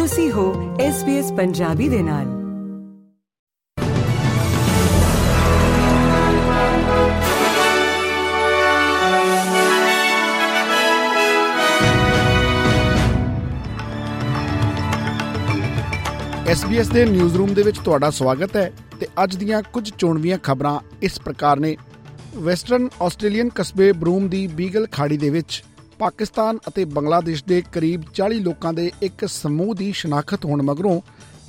ਤੁਸੀਂ ਹੋ SBS ਪੰਜਾਬੀ ਦੇ ਨਾਲ। SBS ਦੇ ਨਿਊਜ਼ ਰੂਮ ਦੇ ਵਿੱਚ ਤੁਹਾਡਾ ਸਵਾਗਤ ਹੈ ਤੇ ਅੱਜ ਦੀਆਂ ਕੁਝ ਚੋਣਵੀਆਂ ਖਬਰਾਂ ਇਸ ਪ੍ਰਕਾਰ ਨੇ। ਵੈਸਟਰਨ ਆਸਟ੍ਰੇਲੀਅਨ ਕਸਬੇ ਬਰੂਮ ਦੀ ਬੀਗਲ ਖਾੜੀ ਦੇ ਵਿੱਚ ਪਾਕਿਸਤਾਨ ਅਤੇ ਬੰਗਲਾਦੇਸ਼ ਦੇ ਕਰੀਬ 40 ਲੋਕਾਂ ਦੇ ਇੱਕ ਸਮੂਹ ਦੀ ਸ਼ਨਾਖਤ ਹੋਣ ਮਗਰੋਂ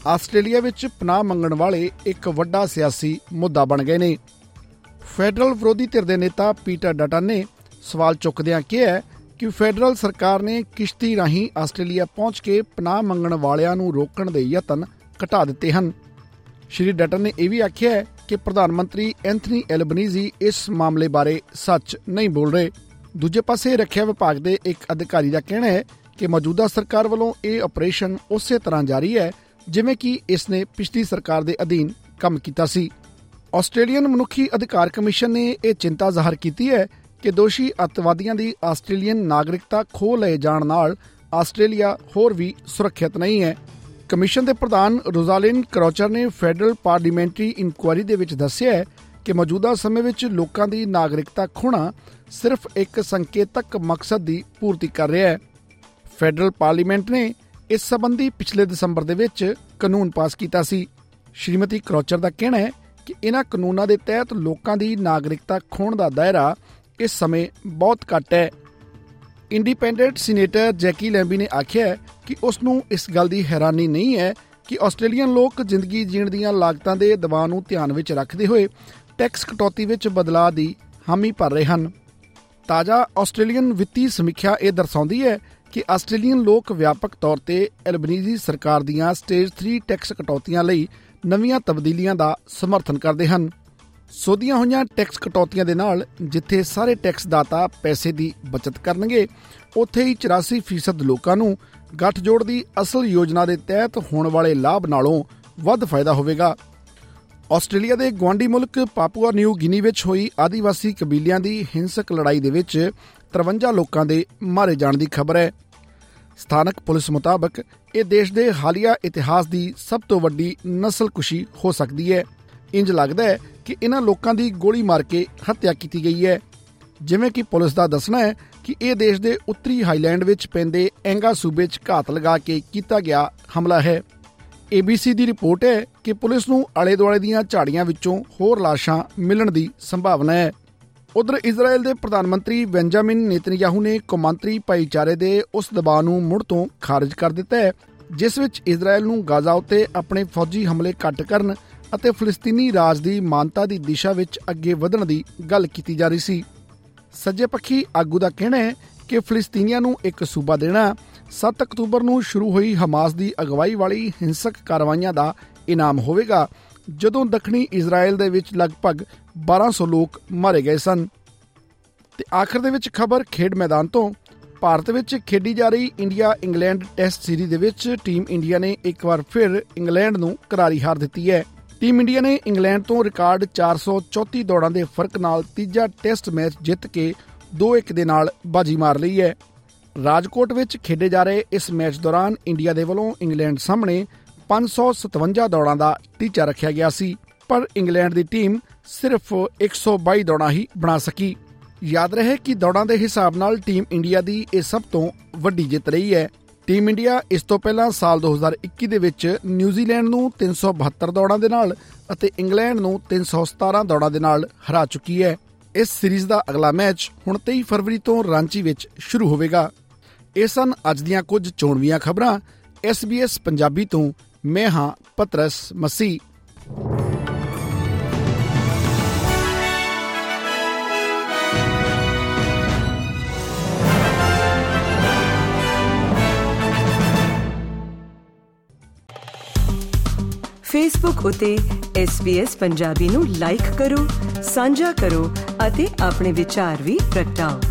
ਆਸਟ੍ਰੇਲੀਆ ਵਿੱਚ ਪਨਾਹ ਮੰਗਣ ਵਾਲੇ ਇੱਕ ਵੱਡਾ ਸਿਆਸੀ ਮੁੱਦਾ ਬਣ ਗਏ ਨੇ। ਫੈਡਰਲ ਵਿਰੋਧੀ ਧਿਰ ਦੇ ਨੇਤਾ ਪੀਟਰ ਡਟਨ ਨੇ ਸਵਾਲ ਚੁੱਕਦਿਆਂ ਕਿਹਾ ਕਿ ਫੈਡਰਲ ਸਰਕਾਰ ਨੇ ਕਿਸ਼ਤੀ ਰਾਹੀਂ ਆਸਟ੍ਰੇਲੀਆ ਪਹੁੰਚ ਕੇ ਪਨਾਹ ਮੰਗਣ ਵਾਲਿਆਂ ਨੂੰ ਰੋਕਣ ਦੇ ਯਤਨ ਘਟਾ ਦਿੱਤੇ ਹਨ। ਸ਼੍ਰੀ ਡਟਨ ਨੇ ਇਹ ਵੀ ਆਖਿਆ ਕਿ ਪ੍ਰਧਾਨ ਮੰਤਰੀ ਐਂਥਨੀ ਐਲਬਨੀਜ਼ੀ ਇਸ ਮਾਮਲੇ ਬਾਰੇ ਸੱਚ ਨਹੀਂ ਬੋਲ ਰਹੇ। ਦੂਜੇ ਪਾਸੇ ਰੱਖਿਆ ਵਿਭਾਗ ਦੇ ਇੱਕ ਅਧਿਕਾਰੀ ਦਾ ਕਹਿਣਾ ਹੈ ਕਿ ਮੌਜੂਦਾ ਸਰਕਾਰ ਵੱਲੋਂ ਇਹ ਆਪਰੇਸ਼ਨ ਉਸੇ ਤਰ੍ਹਾਂ ਜਾਰੀ ਹੈ, ਜਿਵੇਂ ਕਿ ਇਸ ਨੇ ਪਿਛਲੀ ਸਰਕਾਰ ਦੇ ਅਧੀਨ ਕੰਮ ਕੀਤਾ ਸੀ। ਆਸਟ੍ਰੇਲੀਅਨ ਮਨੁੱਖੀ ਅਧਿਕਾਰ ਕਮਿਸ਼ਨ ਨੇ ਇਹ ਚਿੰਤਾ ਜ਼ਾਹਰ ਕੀਤੀ ਹੈ ਕਿ ਦੋਸ਼ੀ ਅਤਵਾਦੀਆਂ ਦੀ ਆਸਟ੍ਰੇਲੀਅਨ ਨਾਗਰਿਕਤਾ ਖੋਹ ਲਏ ਜਾਣ ਨਾਲ ਆਸਟ੍ਰੇਲੀਆ ਹੋਰ ਵੀ ਸੁਰੱਖਿਅਤ ਨਹੀਂ ਹੈ। ਕਮਿਸ਼ਨ ਦੇ ਪ੍ਰਧਾਨ ਰੋਜ਼ਾਲਿਨ ਕਰੋਚਰ ਨੇ ਫੈਡਰਲ ਪਾਰਲੀਮੈਂਟਰੀ ਇਨਕੁਆਇਰੀ ਦੇ ਵਿੱਚ ਦੱਸਿਆ ਹੈ ਕਿ ਮੌਜੂਦਾ ਸਮੇਂ ਵਿੱਚ ਲੋਕਾਂ ਦੀ ਨਾਗਰਿਕਤਾ ਖੋਣਾ ਸਿਰਫ ਇੱਕ ਸੰਕੇਤਕ ਮਕਸਦ ਦੀ ਪੂਰਤੀ ਕਰ ਰਿਹਾ ਹੈ। ਫੈਡਰਲ ਪਾਰਲੀਮੈਂਟ ਨੇ ਇਸ ਸੰਬੰਧੀ ਪਿਛਲੇ ਦਸੰਬਰ ਦੇ ਵਿੱਚ ਕਾਨੂੰਨ ਪਾਸ ਕੀਤਾ ਸੀ। ਸ਼੍ਰੀਮਤੀ ਕਰੋਚਰ ਦਾ ਕਹਿਣਾ ਹੈ ਕਿ ਇਹਨਾਂ ਕਾਨੂੰਨਾਂ ਦੇ ਤਹਿਤ ਲੋਕਾਂ ਦੀ ਨਾਗਰਿਕਤਾ ਖੋਣ ਦਾ ਦਾਇਰਾ ਇਸ ਸਮੇਂ ਬਹੁਤ ਘੱਟ ਹੈ। ਇੰਡੀਪੈਂਡੈਂਟ ਸੀਨੇਟਰ ਜੈਕੀ ਲੈਂਬੀ ਨੇ ਆਖਿਆ ਕਿ ਉਸ ਨੂੰ ਇਸ ਗੱਲ ਦੀ ਹੈਰਾਨੀ ਨਹੀਂ ਹੈ ਕਿ ਆਸਟ੍ਰੇਲੀਅਨ ਲੋਕ ਜ਼ਿੰਦਗੀ ਜੀਣ ਦੀਆਂ ਲਾਗਤਾਂ ਦੇ ਦਬਾਅ ਨੂੰ ਧਿਆਨ ਵਿੱਚ ਰੱਖਦੇ ਹੋਏ ਟੈਕਸ ਕਟੌਤੀ ਵਿੱਚ ਬਦਲਾਅ ਦੀ ਹਾਮੀ ਭਰ ਰਹੇ ਹਨ। ਤਾਜ਼ਾ ਆਸਟ੍ਰੇਲੀਅਨ ਵਿੱਤੀ ਸਮੀਖਿਆ ਇਹ ਦਰਸਾਉਂਦੀ ਹੈ ਕਿ ਆਸਟ੍ਰੇਲੀਅਨ ਲੋਕ ਵਿਆਪਕ ਤੌਰ ਤੇ ਐਲਬਨੀਜ਼ੀ ਸਰਕਾਰ ਦੀਆਂ ਸਟੇਜ 3 ਟੈਕਸ ਕਟੌਤੀਆਂ ਲਈ ਨਵੀਆਂ ਤਬਦੀਲੀਆਂ ਦਾ ਸਮਰਥਨ ਕਰਦੇ ਹਨ। ਸੋਧੀਆਂ ਹੋਈਆਂ ਟੈਕਸ ਕਟੌਤੀਆਂ ਦੇ ਨਾਲ ਜਿੱਥੇ ਸਾਰੇ ਟੈਕਸ ਦਾਤਾ ਪੈਸੇ ਦੀ ਬਚਤ ਕਰਨਗੇ, ਉੱਥੇ ਹੀ 84% ਲੋਕਾਂ ਨੂੰ ਗੱਠਜੋੜ ਦੀ ਅਸਲ ਯੋਜਨਾ ਦੇ ਤਹਿਤ ਹੋਣ ਵਾਲੇ ਲਾਭ ਨਾਲੋਂ ਵੱਧ ਫਾਇਦਾ ਹੋਵੇਗਾ। ਆਸਟ੍ਰੇਲੀਆ ਦੇ ਗਵਾਂਡੀ ਮੁਲਕ ਪਾਪੂਆ ਨਿਊ ਗਿਨੀ ਵਿੱਚ ਹੋਈ ਆਦੀਵਾਸੀ ਕਬੀਲਿਆਂ ਦੀ ਹਿੰਸਕ ਲੜਾਈ ਦੇ ਵਿੱਚ 53 ਲੋਕਾਂ ਦੇ ਮਾਰੇ ਜਾਣ ਦੀ ਖਬਰ ਹੈ। ਸਥਾਨਕ ਪੁਲਿਸ ਮੁਤਾਬਕ ਇਹ ਦੇਸ਼ ਦੇ ਹਾਲੀਆ ਇਤਿਹਾਸ ਦੀ ਸਭ ਤੋਂ ਵੱਡੀ ਨਸਲਕੁਸ਼ੀ ਹੋ ਸਕਦੀ ਹੈ। ਇੰਜ ਲੱਗਦਾ ਹੈ ਕਿ ਇਹਨਾਂ ਲੋਕਾਂ ਦੀ ਗੋਲੀ ਮਾਰ ਕੇ ਹੱਤਿਆ ਕੀਤੀ ਗਈ ਹੈ। ਜਿਵੇਂ ਕਿ ਪੁਲਿਸ ਦਾ ਦੱਸਣਾ ਹੈ ਕਿ ਇਹ ਦੇਸ਼ ਦੇ ਉੱਤਰੀ ਹਾਈਲੈਂਡ ਵਿੱਚ ਪੈਂਦੇ ਐਂਗਾ ਸੂਬੇ 'ਚ ਘਾਤ ਲਗਾ ਕੇ ਕੀਤਾ ਗਿਆ ਹਮਲਾ ਹੈ। ABC ਦੀ ਰਿਪੋਰਟ ਹੈ ਕਿ ਪੁਲਿਸ ਨੂੰ ਆਲੇ-ਦੁਆਲੇ ਦੀਆਂ ਝਾੜੀਆਂ ਵਿੱਚੋਂ ਹੋਰ ਲਾਸ਼ਾਂ ਮਿਲਣ ਦੀ ਸੰਭਾਵਨਾ ਹੈ। ਉਧਰ ਇਜ਼ਰਾਈਲ ਦੇ ਪ੍ਰਧਾਨ ਮੰਤਰੀ ਬੈਂਜਾਮਿਨ ਨੇਤਨਯਾਹੂ ਨੇ ਕੌਮਾਂਤਰੀ ਭਾਈਚਾਰੇ ਦੇ ਉਸ ਦਬਾਅ ਨੂੰ ਮੁੜ ਤੋਂ ਖਾਰਜ ਕਰ ਦਿੱਤਾ ਹੈ, ਜਿਸ ਵਿੱਚ ਇਜ਼ਰਾਈਲ ਨੂੰ ਗਾਜ਼ਾ ਉੱਤੇ ਆਪਣੇ ਫੌਜੀ ਹਮਲੇ ਘੱਟ ਕਰਨ ਅਤੇ ਫਲਸਤੀਨੀ ਰਾਜ ਦੀ ਮਾਨਤਾ ਦੀ ਦਿਸ਼ਾ ਵਿੱਚ ਅੱਗੇ ਵਧਣ ਦੀ ਗੱਲ ਕੀਤੀ ਜਾ ਰਹੀ ਸੀ। ਸੱਜੇ ਪੱਖੀ ਆਗੂ ਦਾ ਕਹਿਣਾ ਹੈ ਕਿ ਫਲਸਤੀਨੀਆਂ ਨੂੰ ਇੱਕ ਸੂਬਾ ਦੇਣਾ 7 ਅਕਤੂਬਰ ਨੂੰ ਸ਼ੁਰੂ ਹੋਈ ਹਮਾਸ ਦੀ ਅਗਵਾਈ ਵਾਲੀ ਹਿੰਸਕ ਕਾਰਵਾਈਆਂ ਦਾ ਇਨਾਮ ਹੋਵੇਗਾ, ਜਦੋਂ ਦੱਖਣੀ ਇਜ਼ਰਾਈਲ ਦੇ ਵਿੱਚ ਲਗਭਗ 1200 ਲੋਕ ਮਾਰੇ ਗਏ ਸਨ। ਤੇ ਆਖਰ ਦੇ ਵਿੱਚ ਖਬਰ ਖੇਡ ਮੈਦਾਨ ਤੋਂ, ਭਾਰਤ ਵਿੱਚ ਖੇਡੀ ਜਾ ਰਹੀ ਇੰਡੀਆ ਇੰਗਲੈਂਡ ਟੈਸਟ ਸੀਰੀਜ਼ ਦੇ ਵਿੱਚ ਟੀਮ ਇੰਡੀਆ ਨੇ ਇੱਕ ਵਾਰ ਫਿਰ ਇੰਗਲੈਂਡ ਨੂੰ ਕਰਾਰੀ ਹਾਰ ਦਿੱਤੀ ਹੈ। ਟੀਮ ਇੰਡੀਆ ਨੇ ਇੰਗਲੈਂਡ ਤੋਂ ਰਿਕਾਰਡ 434 ਦੌੜਾਂ ਦੇ ਫ਼ਰਕ ਨਾਲ ਤੀਜਾ ਟੈਸਟ ਮੈਚ ਜਿੱਤ ਕੇ 2-1 ਦੇ ਨਾਲ ਬਾਜੀ ਮਾਰ ਲਈ ਹੈ। ਰਾਜਕੋਟ ਵਿੱਚ ਖੇਡੇ ਜਾ ਰਹੇ ਇਸ ਮੈਚ ਦੌਰਾਨ ਇੰਡੀਆ ਦੇ ਵੱਲੋਂ ਇੰਗਲੈਂਡ ਸਾਹਮਣੇ 557 ਦੌੜਾਂ ਦਾ ਟੀਚਾ ਰੱਖਿਆ ਗਿਆ ਸੀ, ਪਰ ਇੰਗਲੈਂਡ ਦੀ ਟੀਮ ਸਿਰਫ 122 ਦੌੜਾਂ ਹੀ ਬਣਾ ਸਕੀ। ਯਾਦ ਰਹੇ ਕਿ ਦੌੜਾਂ ਦੇ ਹਿਸਾਬ ਨਾਲ ਟੀਮ ਇੰਡੀਆ ਦੀ ਇਹ ਸਭ ਤੋਂ ਵੱਡੀ ਜਿੱਤ ਰਹੀ ਹੈ। ਟੀਮ ਇੰਡੀਆ ਇਸ ਤੋਂ ਪਹਿਲਾਂ ਸਾਲ 2021 ਦੇ ਵਿੱਚ ਨਿਊਜ਼ੀਲੈਂਡ ਨੂੰ 372 ਦੌੜਾਂ ਦੇ ਨਾਲ ਅਤੇ ਇੰਗਲੈਂਡ ਨੂੰ 317 ਦੌੜਾਂ ਦੇ ਨਾਲ ਹਰਾ ਚੁੱਕੀ ਹੈ। ਇਸ ਸੀਰੀਜ਼ ਦਾ ਅਗਲਾ ਮੈਚ ਹੁਣ 23 ਫਰਵਰੀ ਤੋਂ ਰਾਂਚੀ ਵਿੱਚ ਸ਼ੁਰੂ ਹੋਵੇਗਾ। ਇਹ ਸਨ ਅੱਜ ਦੀਆਂ ਕੁਝ ਚੋਣਵੀਆਂ ਖਬਰਾਂ। SBS ਪੰਜਾਬੀ ਤੋਂ ਮੈਂ ਹਾਂ ਪਤਰਸ ਮਸੀ। ਫੇਸਬੁੱਕ ਉਤੇ SBS ਪੰਜਾਬੀ ਨੂੰ ਲਾਈਕ ਕਰੋ, ਸਾਂਝਾ ਕਰੋ ਅਤੇ ਆਪਣੇ ਵਿਚਾਰ ਵੀ ਪ੍ਰਗਟਾਓ।